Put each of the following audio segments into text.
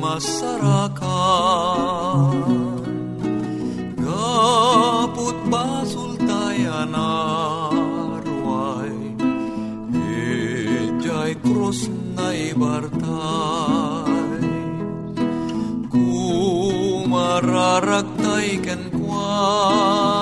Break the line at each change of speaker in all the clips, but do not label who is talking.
masarakan. Gaput basul tayan arway Ijay krus na ibartay. Kumararagtay ken kuana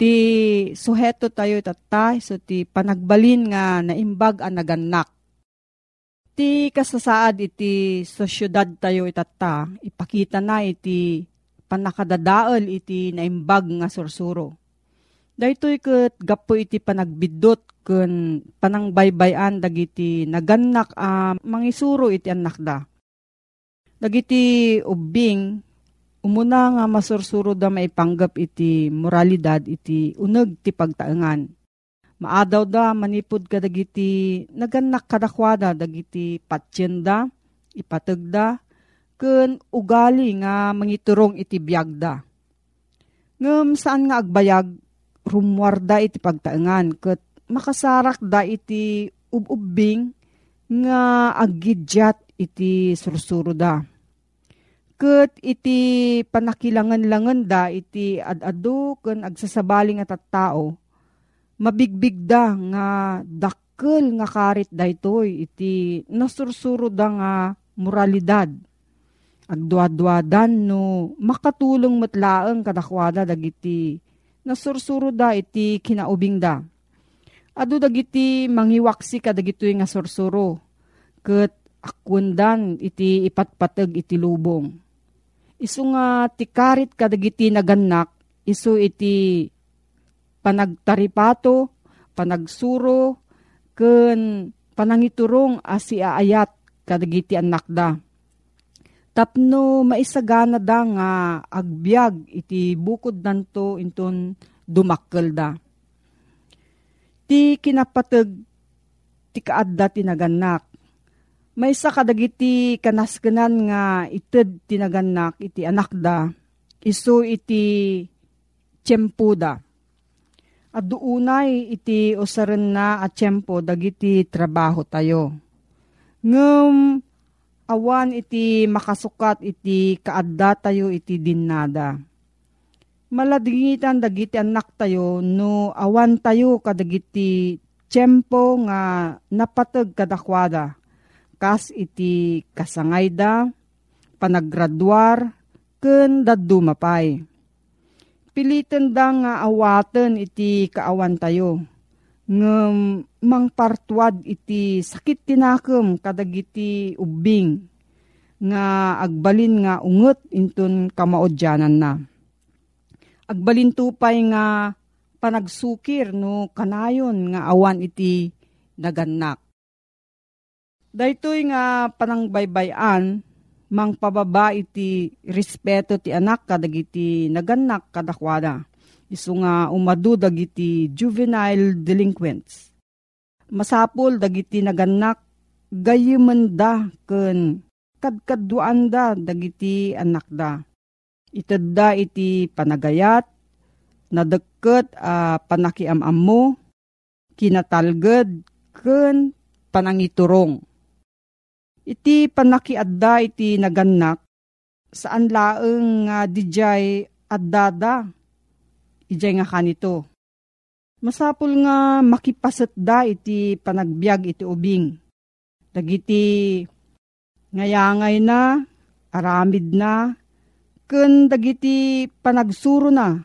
Ti suheto tayo tatay so ti panagbalin nga naimbag ang naganak. Ti kasasaad iti sa syudad tayo itata, ipakita na iti panakadadaol iti naimbag nga sursuro. Daytoy ket gapo iti panagbidot ken panangbaybayan dagiti naganak a mangisuro iti anak da. Dagiti ubing umuna nga masursuro da maipanggap iti moralidad iti uneg ti pagtaengan. Maadaw da manipod ka dagiti naganak kadakwada dagiti patsyenda, ipatagda, ken ugali nga mangiturong iti biyagda. Ngem saan nga agbayag rumwarda iti pagtaengan ket makasarak da iti ububing nga aggidyat iti sursuro da. Ket iti panakilangan-langan da iti adado ken agsasabaling at tao, mabigbig da nga dakkel nga karit daytoy iti nasursuro da nga moralidad. Agduadwadan no makatulong matlaeng kadakwada dagiti nasursuro da iti kinaubing da. Ado dagiti mangiwaksi kadagitoy nga sursuro. Ket akundan iti ipatpateg iti lubong. Isu nga tikarit kadagiti naganak, isu iti panagtaripato, panagsuro, ken panangiturong asi aayat kadagiti anak da Tapno maisagana da nga agbyag iti bukod danto inton dumakkel da. Ti kinapateg ti kaadda tinaganak. May sa kadagiti kanaskenan nga ited tinaganak iti anak da. Iso iti tiyempo da. At doonay iti usaren na at tiyempo dagiti trabaho tayo. Ngem awan iti makasukat iti kaadda tayo iti dinnada. Maladingitan dagiti anak tayo no awan tayo kadagiti tiyempo nga napatag kadakwada. Kas iti kasangayda, panaggraduar, ken daddu mapay. Pilitan da nga awaten iti kaawan tayo ngem mangpartuad iti sakit tinakem kadagiti ubing nga agbalin nga unget inton kamaodyanan na. Agbalin tupay nga panagsukir no kanayon nga awan iti naganak. Daytoy nga panangbaybayan mang pababa iti respeto ti anak kadagiti naganak kadakwada isu nga umadu dagiti juvenile delinquents. Masapol dagiti naganak gayuman da ken kadkaduan da dagiti anak da. Ited da iti panagayat, nadeket a uh, panakiamam mo, kinatalged ken panangiturong. Iti panakiadda iti naganak, saan laeng nga uh, dijay addada ijay nga kanito. Masapul nga makipasat da iti panagbiag iti ubing. Dagiti ngayangay na, aramid na, ken dagiti panagsuro na,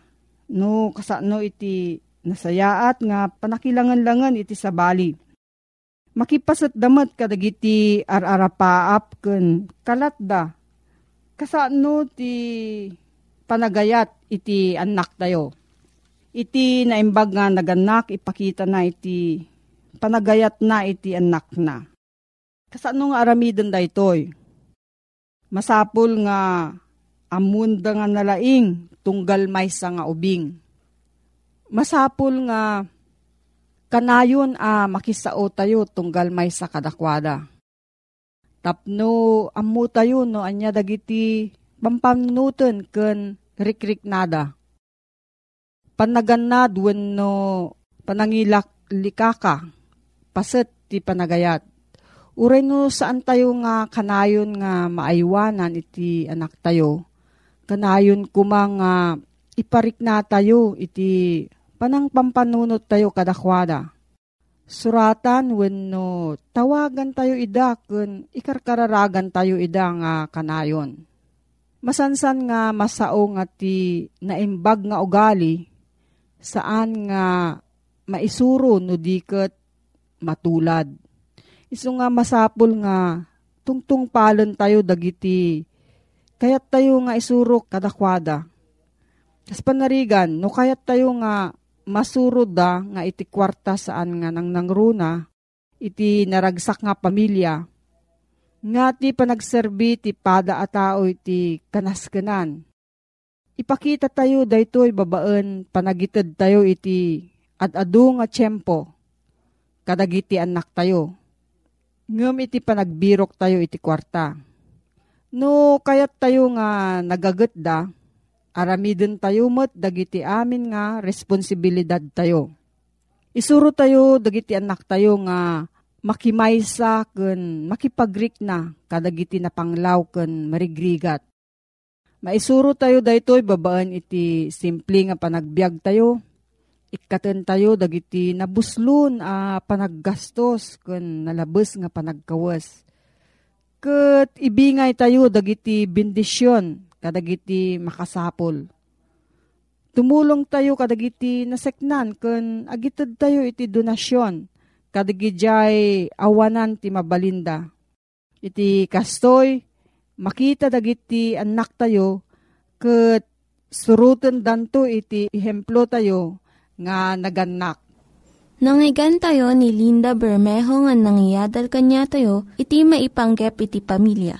no kasano iti nasayaat nga panakilangan-langan iti sabali. Makipasat damat kadagiti ararapaap ken kalat da. Kasano ti panagayat iti anak tayo iti naimbag nga naganak, ipakita na iti panagayat na iti anak na. Kasano nga aramidon da itoy? Masapul nga amunda nga nalaing tunggal may sa nga ubing. Masapul nga kanayon a makisao tayo tunggal may sa kadakwada. Tapno amu tayo no anya dagiti pampanunutan ken rikrik nada panaganad wenno panangilak likaka paset ti panagayat. Uray no saan tayo nga kanayon nga maaywanan iti anak tayo. Kanayon kumang nga iparik na tayo iti panang pampanunot tayo kadakwada. Suratan wenno tawagan tayo ida kun ikarkararagan tayo ida nga kanayon. Masansan nga masao nga ti naimbag nga ugali saan nga maisuro no diket matulad. Isu nga masapul nga tungtung palon tayo dagiti kayat tayo nga isuro kadakwada. Kas panarigan, no kayat tayo nga masuro da nga iti kwarta saan nga nang nangruna, iti naragsak nga pamilya, nga ti panagserbi ti pada a tao iti kanaskanan Ipakita tayo daytoy babaan panagitid tayo iti at-adu nga tiyempo kadagiti anak tayo. Ngem iti panagbirok tayo iti kwarta. No kayat tayo nga nagagat da, aramidin tayo mat dagiti amin nga responsibilidad tayo. Isuro tayo dagiti anak tayo nga makimaysa ken makipagrik na kadagiti na panglaw ken marigrigat. Maisuro tayo daytoy babaan iti simple nga panagbiag tayo. Ikaten tayo dagiti nabuslon a panaggastos ken nalabes nga panagkawas. Ket ibingay tayo dagiti bendisyon kadagiti makasapol. Tumulong tayo kadagiti naseknan ken agitid tayo iti donasyon kadigijay awanan ti mabalinda. Iti kastoy makita dagiti anak tayo ket suruten danto iti ehemplo tayo nga naganak.
Nangyigan tayo ni Linda Bermejo nga nangyadal kanya tayo, iti maipanggep iti pamilya.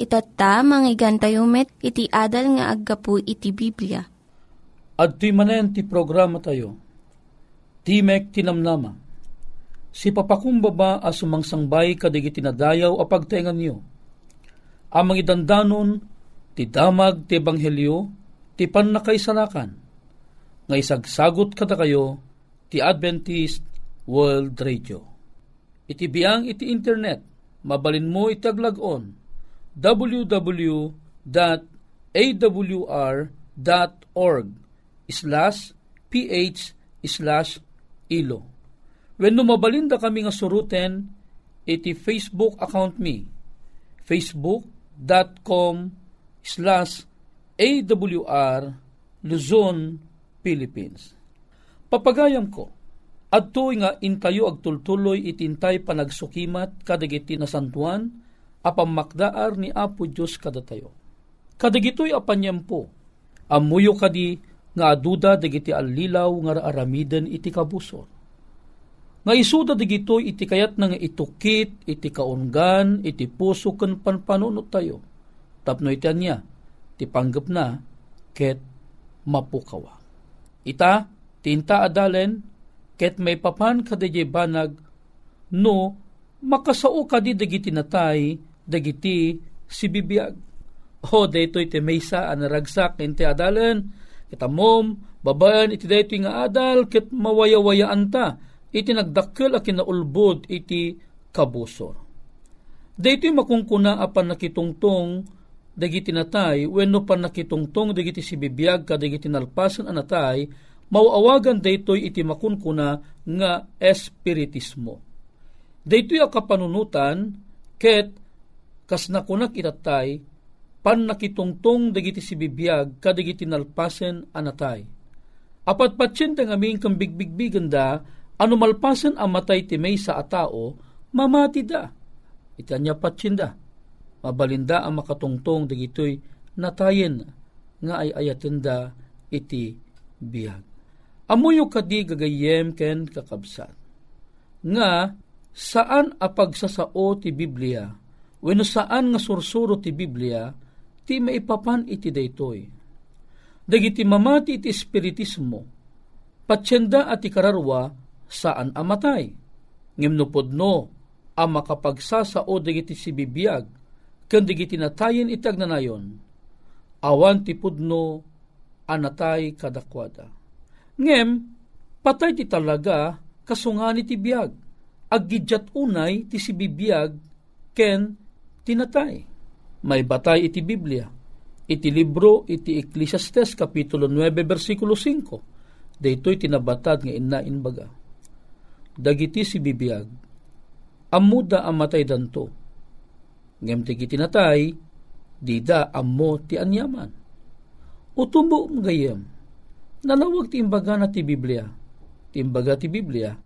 Itatta, manggigan tayo met, iti adal nga aggapu iti Biblia.
At ti manen ti programa tayo, Timek Tinamnama, si papakumbaba a sumangsangbay kadig itinadayaw a pagtaingan niyo. Amang idandanon, ti damag ti ebanghelyo, ti panakaisalakan, nga isagsagot kada kayo, ti Adventist World Radio. Iti biyang iti internet, mabalin mo itaglagon, www.awr.org slash ph slash ilo. When numabalinda kami nga suruten, iti Facebook account mi, facebook.com slash awr Luzon, Philippines. Papagayam ko, adto nga intayo agtultuloy itintay panagsukimat kadagiti na santuan, apamakdaar ni Apo Diyos kada tayo. Kadagitoy apanyampo, amuyo kadi nga aduda dagiti alilaw nga aramiden iti kabusor. Nga isuda dagitoy iti kayat nga itukit, iti kaungan, iti puso ken panpanunot tayo. Tapno iti niya, ti panggap na, ket mapukawa. Ita, tinta adalen, ket may papan kadayay banag, no, makasao kadi dagiti natay, dagiti si bibiyag. O daytoy ti maysa anaragsak iti adalan kitamom babaan iti daytoy nga adal ket mawayawayaan ta iti nagdakkel a kinaulbod iti kabusor. Daytoy makungkuna apan nakitungtong dagiti natay wenno pan nakitungtong dagiti si bibiyag ka dagiti nalpasan anatay mauawagan daytoy iti makunkuna nga espiritismo. Daytoy a kapanunutan ket kas nakunak itatay, pan nakitungtong dagiti si bibiyag kadagiti nalpasen anatay. Apat patsin nga aming kang bigbigbigan da, ano malpasen ang matay ti may sa atao, mamati da. Itanya patsin da. Mabalinda ang makatungtong dagitoy natayen nga ay ayaten da iti biyag. Amuyo kadi gagayem ken kakabsat. Nga saan apagsasao ti Biblia Wenno saan nga sursuro ti Biblia, ti maipapan iti daytoy. Dagiti mamati iti espiritismo, patsyenda at ikararwa saan amatay. Ngimnupod no, ang makapagsasao dagiti si bibiyag, ken dagiti natayen itag nanayon, awan ti pudno anatay kadakwada. Ngem, patay ti talaga kasungani ti biyag, aggidjat unay ti si bibiyag ken tinatay. May batay iti Biblia. Iti libro iti Ecclesiastes Kapitulo 9 versikulo 5. Daytoy tinabatad nga innain baga. Dagiti si bibiyag. Amuda ang matay danto. Ngem ti tinatay, dida ammo ti anyaman. Utumbo gayem. Nalawag ti imbaga na ti Biblia. Ti imbaga ti Biblia.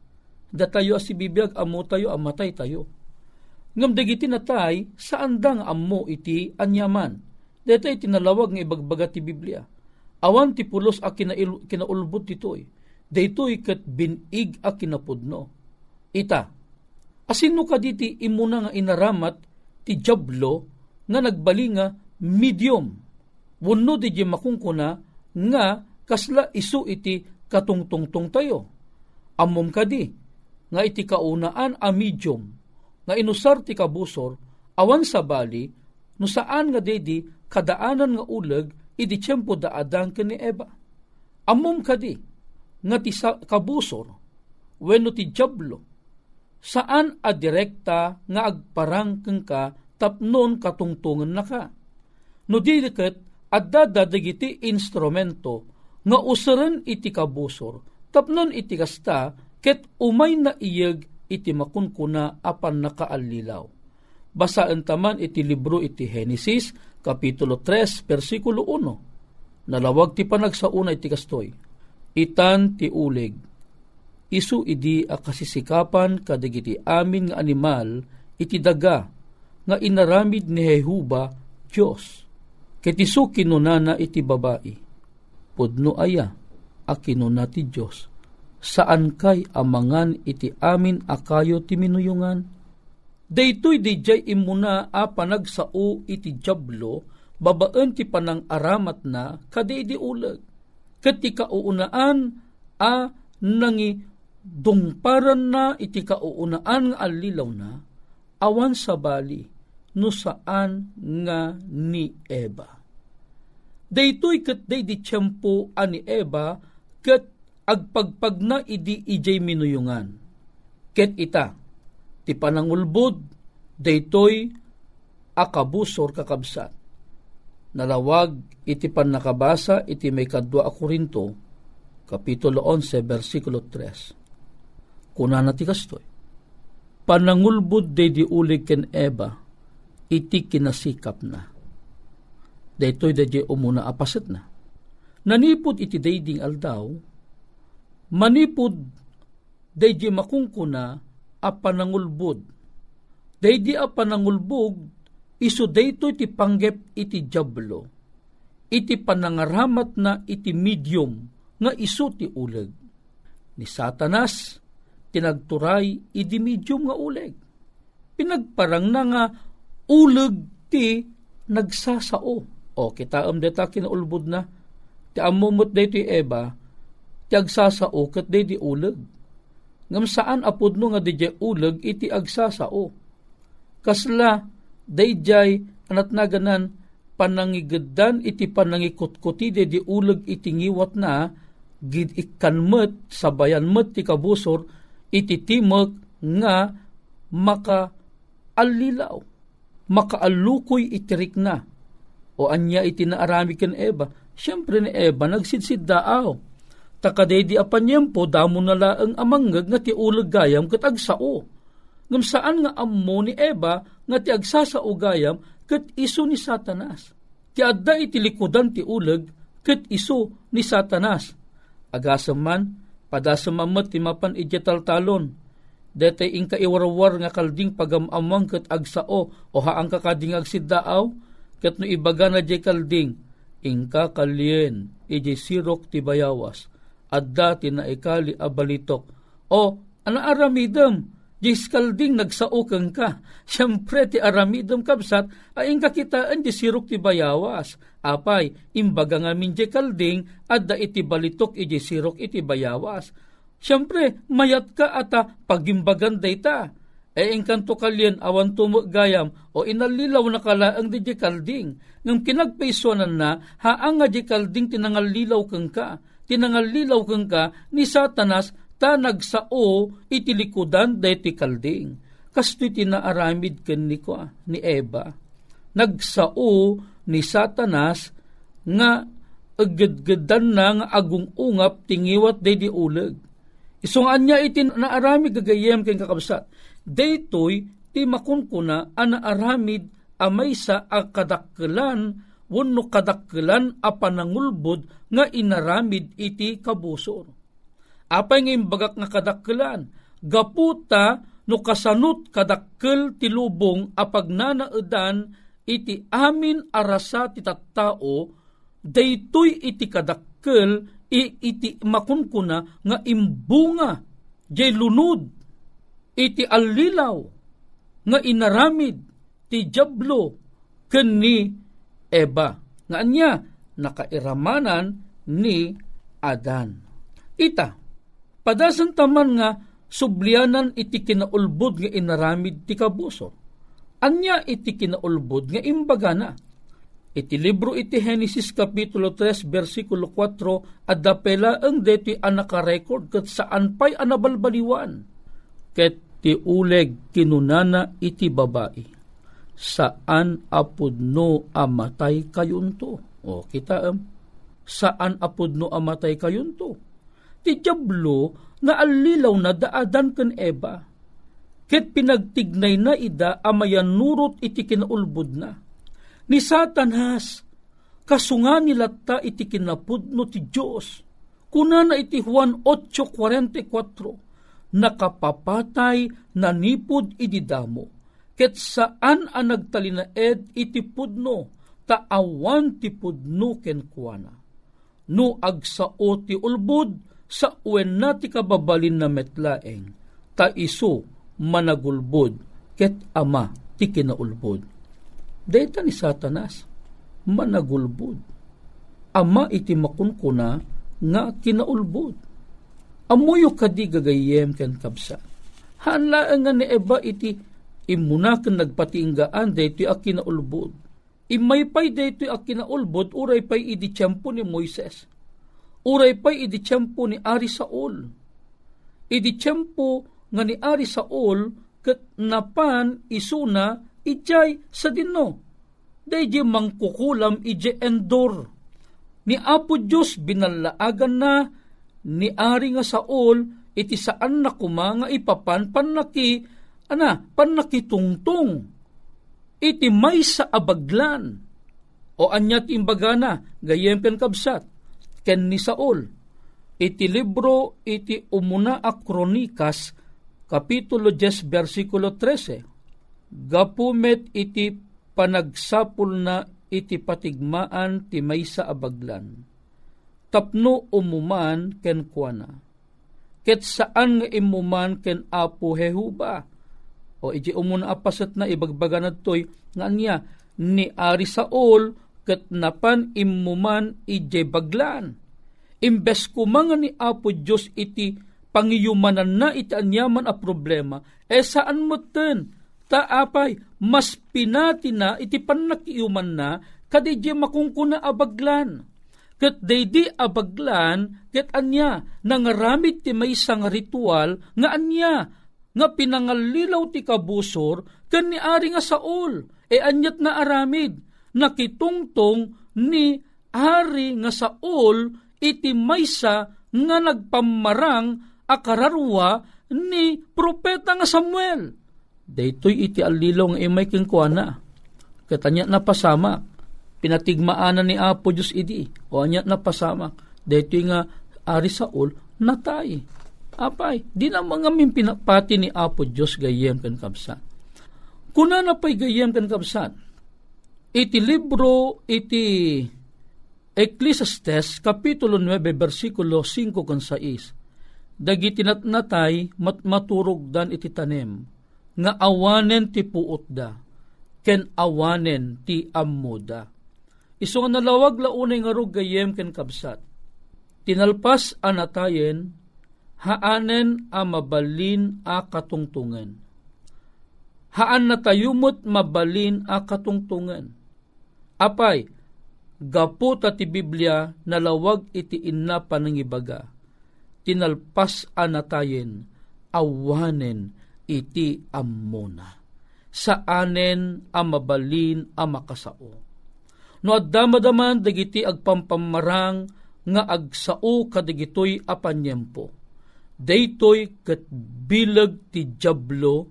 Da tayo si bibiyag amo tayo amatay tayo ngam dagiti natay saan da nga ammo iti anyaman. Dito tinalawag nga ibagbaga ti Biblia. Awan ti pulos a kinail, kinaulbot titoy. Daytoy ket binig a kinapudno. Ita, asino ka diti imuna nga inaramat ti jablo nga nagbali nga medium. Wunno di makungkuna nga kasla isu iti katungtungtong tayo. Amom kadi, nga iti kaunaan a medium, nga inusar ti kabusor, awan sa bali, no saan nga dedi kadaanan nga uleg, iti tiyempo da adang ni Eva. Amom kadi, nga ti kabusor, wenno ti jablo, saan a direkta nga agparang ka tapnon katungtungan na ka. No diliket, adda dadagiti instrumento nga usaran iti kabusor, tapnon iti kasta, ket umay na iyag iti makunkuna apan nakaalilaw. Basaan taman iti libro iti Genesis, Kapitulo 3, versikulo 1. Nalawag ti panagsauna iti kastoy. Itan ti uleg. Isu idi a kasisikapan kadagiti amin nga animal iti daga nga inaramid ni Jehuba Diyos. Ket isu kinunana iti babae pudno aya a kinuna ti Diyos. Saan kay amangan iti amin akayo ti minuyungan? Daytoy dijay imuna a panagsao iti jablo, babaan ti panang aramat na kadi di ulag. Kat ti kauunaan a nangi dungparan na iti kauunaan nga alilaw na, awan sa bali, no saan nga ni Eva Daytoy ket day di ani Eva ket agpagpag na idi ijay minuyungan. Ket ita, ti panangulbod, daytoy akabusor kakabsat. Nalawag iti pan nakabasa iti may kadwa Korinto, Kapitulo 11, versikulo 3. Kuna na ti kastoy. Panangulbod day di ulig ken Eva, iti kinasikap na daytoy dadya umuna apaset na. Nanipod iti dayding aldaw, manipod daydi makungkuna a panangulbod. Daydi a panangulbog, iso dayto iti panggep iti jablo. Iti panangaramat na iti medium nga iso ti uleg. Ni Satanas, tinagturay iti medium nga uleg. Pinagparang na nga uleg ti nagsasao o kita am deta kinaulbud na. Ti amumot day ti Eva, ti agsasao kat day di uleg. Ngam saan apod nga di uleg iti agsasao. Kasla day jay anat naganan panangigadan iti panangikutkuti day di uleg iti ngiwat na gid ikanmet sabayan met ti kabusor iti timog nga maka alilaw makaalukoy itirik na o anya iti naarami ken Eva. Siyempre ni Eva nagsidsid daaw. Takadedi apanyempo damo na laang amanggag nga ti ulag gayam kat agsao. Ngam saan nga ammo ni Eva nga ti agsasao gayam kat iso ni Satanas. Ti adda iti likudan ti ulag kat iso ni Satanas. Agasam man, padasamamat ti mapan talon. Dete ing kaiwarwar nga kalding pagamamang kat agsao o haang kakading agsiddaaw, ket no ibaga na di kalding, ingka kalien, iji sirok ti bayawas, at dati na ikali abalitok. O, ana aramidem, di kalding nagsaukang ka. Siyempre ti aramidem kabsat, ay ingka kitaan di sirok ti bayawas. Apay, imbaga nga min di kalding, at da iti balitok iji sirok iti bayawas. Siyempre, mayat ka ata pagimbagan dayta e engkanto kalyen awan tumo gayam o inalilaw na kala ang di kalding ngam kinagpaisonan na haang nga di kalding tinangalilaw kang ka tinangalilaw kang ka ni satanas ta nagsao itilikudan dayti kalding. Kasto tinaaramid ken ni ko ni Eva. Nagsao ni satanas nga aggadgadan na nga agung ungap tingiwat day di uleg. Isungan niya itin naarami gagayem ken kakabsat daytoy ti makunkuna ana aramid amay sa akadakkelan wenno kadakkelan a panangulbod nga inaramid iti kabusor. Apay nga imbagak nga kadakkelan, gaputa no kasanut kadakkel ti lubong nanaedan iti amin arasa ti tattao daytoy iti kadakkel iti makunkuna nga imbunga jay lunod iti allilaw nga inaramid ti jablo ken Eba nga anya nakairamanan ni Adan. Ita, padasan taman nga sublianan iti kinaulbod nga inaramid ti kabuso. Anya iti kinaulbod nga imbaga na. Iti libro iti Genesis Kapitulo 3 versikulo 4 at dapela ang deti ang nakarecord kat saan pa'y anabalbaliwan. Ket ti uleg kinunana iti babae saan apod no amatay kayunto. O kita um, saan apod no amatay kayunto. Ti Diablo nga alilaw na daadan ken Eva. Ket pinagtignay na ida amayan nurot iti kinaulbod na. Ni Satan has, kasunga nila ta iti kinapudno ti Diyos. Kuna na iti Juan 8.44, nakapapatay na nipod ididamo ket saan ang nagtalinaed iti pudno, taawan ti pudno ken kuana. No agsao ti ulbud, sa uwen na ti kababalin na metlaeng, ta iso managulbud, ket ama ti kinaulbud. Deta ni satanas, managulbud. Ama iti makunkuna nga kinaulbud. Amuyo kadi gagayem ken kabsa. Hanlaan nga ni Eba iti imuna ken nagpatinggaan daytoy a kinaulbod. Imay pay daytoy a kinaulbod uray pay idi tiyempo ni Moises. Uray pay idi tiyempo ni Ari Saul. Idi tiyempo nga ni Ari Saul ket napan isuna ijay sa dinno. Daydi mangkukulam ije endor. Ni Apo Diyos binalaagan na ni Ari nga Saul iti saan na kuma nga ipapan panaki ana, panakitungtong, iti may sa abaglan, o anyat imbagana, gayem ken kabsat, ken ni Saul, iti libro iti umuna a kronikas, kapitulo 10, versikulo 13, gapumet iti panagsapul na iti patigmaan ti may sa abaglan. Tapno umuman ken kuana. Ket saan nga imuman ken apo Hehuba, o iti umuna apasat na ibagbaga na toy nga niya ni Ari Saul kat napan imuman ije baglan. Imbes kumanga ni Apo Diyos iti pangiyumanan na iti anyaman a problema, e saan mo ten? Taapay, mas pinati na iti panakiyuman na kadidya makungkuna abaglan. Kat daydi abaglan, kat anya, nangaramid ti may isang ritual, nga anya, nga pinangalilaw ti kabusor ken ni ari nga Saul. E anyat na aramid nakitungtong ni ari nga Saul iti maysa nga nagpamarang akararwa ni propeta nga Samuel. Daytoy iti alilaw nga imay ken kuana. Katanya na pasama pinatigmaanan ni Apo Diyos idi. O anya na pasama daytoy nga ari Saul natay Apay, di na mga pinapati ni Apo Diyos gayem kan kabsat. Kuna na pa'y gayem kan kabsat, iti libro, iti Ecclesiastes, Kapitulo 9, versikulo 5 kan 6, dagiti natnatay mat maturog dan iti tanem, nga awanen ti puot da, ken awanen ti ammoda. Iso nga nalawag launay nga rog gayem ken kabsat. Tinalpas anatayen, haanen a mabalin a katungtungan. Haan na tayumot mabalin a katungtungan. Apay, gapo ta ti Biblia nalawag iti inna panangibaga. Tinalpas anatayen, awanen iti ammona. Saanen a mabalin a makasao. No addamadaman dagiti agpampamarang nga agsao kadigitoy apanyempo daytoy ket bilag ti jablo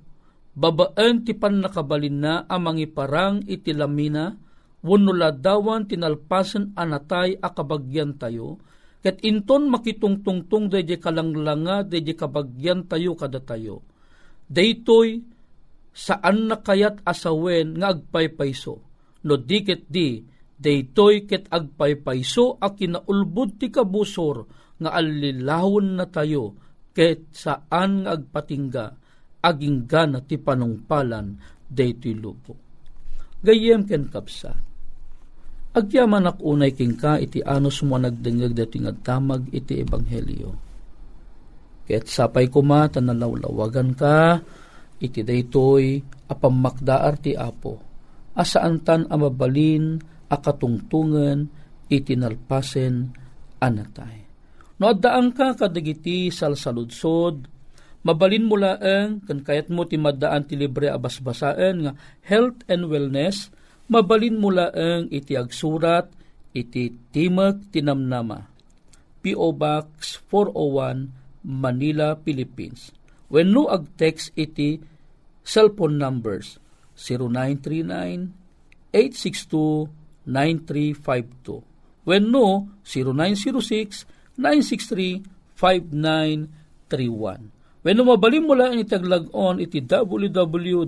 babaan ti pannakabalin na amang iparang iti lamina wenno ladawan tinalpasen anatay akabagyan tayo ket inton makitungtungtung dayjay kalanglanga dayjay kabagyan tayo kada tayo. Daytoy saan na kayat asawen nga agpaypayso. No dikit di, daytoy ket agpaypayso a kinaulbud ti kabusor nga alilahon na tayo ket saan nga agpatingga aging gana ti panungpalan daytoy lupo. Gayem ken kapsa. Agyaman ak unay king ka iti anos mo nagdengeg dati tamag iti ebanghelyo. Ket sapay kuma tanalawlawagan ka iti daytoy apamakdaar ti apo asaan tan amabalin akatungtungan iti nalpasen anatay. No addaan ka kadagiti salsaludsod mabalin mo laeng kan kayat mo ti maddaan ti libre abasbasaan nga health and wellness mabalin mo laeng iti agsurat iti Timog Tinamnama P.O. Box 401 Manila, Philippines. When no ag-text iti cellphone numbers 0939-862-9352. When no, 0906-963-5931. When no, mabalim mo lang itaglag on iti www.awr.org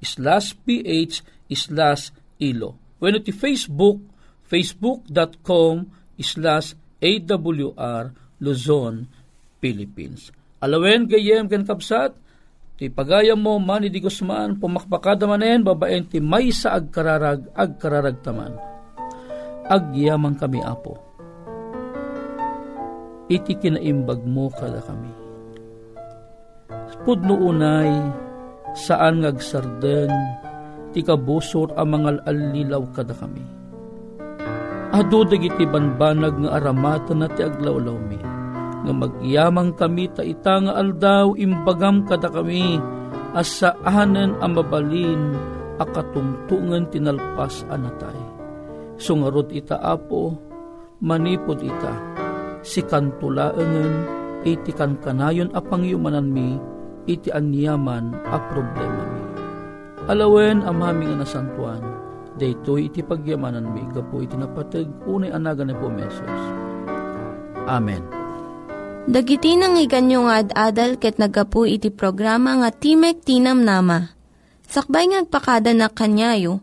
slash ph slash ilo. When iti Facebook, facebook.com slash awr Luzon, Philippines. Alawen gayem ken kapsat, ti pagayam mo man di gusmaan, pumakpakada manen, babaen ti may sa agkararag, agkararag taman. Agyaman kami apo. Iti kinaimbag mo kada kami. Pudno unay, saan ngagsarden, ti kabusor ang mga alilaw kada kami. Ado dagiti banbanag nga aramatan na ti aglawlaw mi nga magyamang kami ta ita nga aldaw imbagam kada kami asaanen ang mabalin akatungtungan tinalpas anatay. Sungarot ita apo, manipod ita, si kantulaangan, iti kan kanayon apang yumanan mi, iti anyaman a problema mi. Alawen amami nga nasantuan, daytoy iti pagyamanan mi, gapo iti napatag, unay anagan ni po mesos. Amen.
Dagiti nang iganyo nga ad-adal ket nagapu iti programa nga Timek Tinam Nama. Sakbay ngagpakada na kanyayo,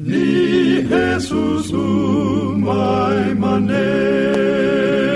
ni Jesus umay manen.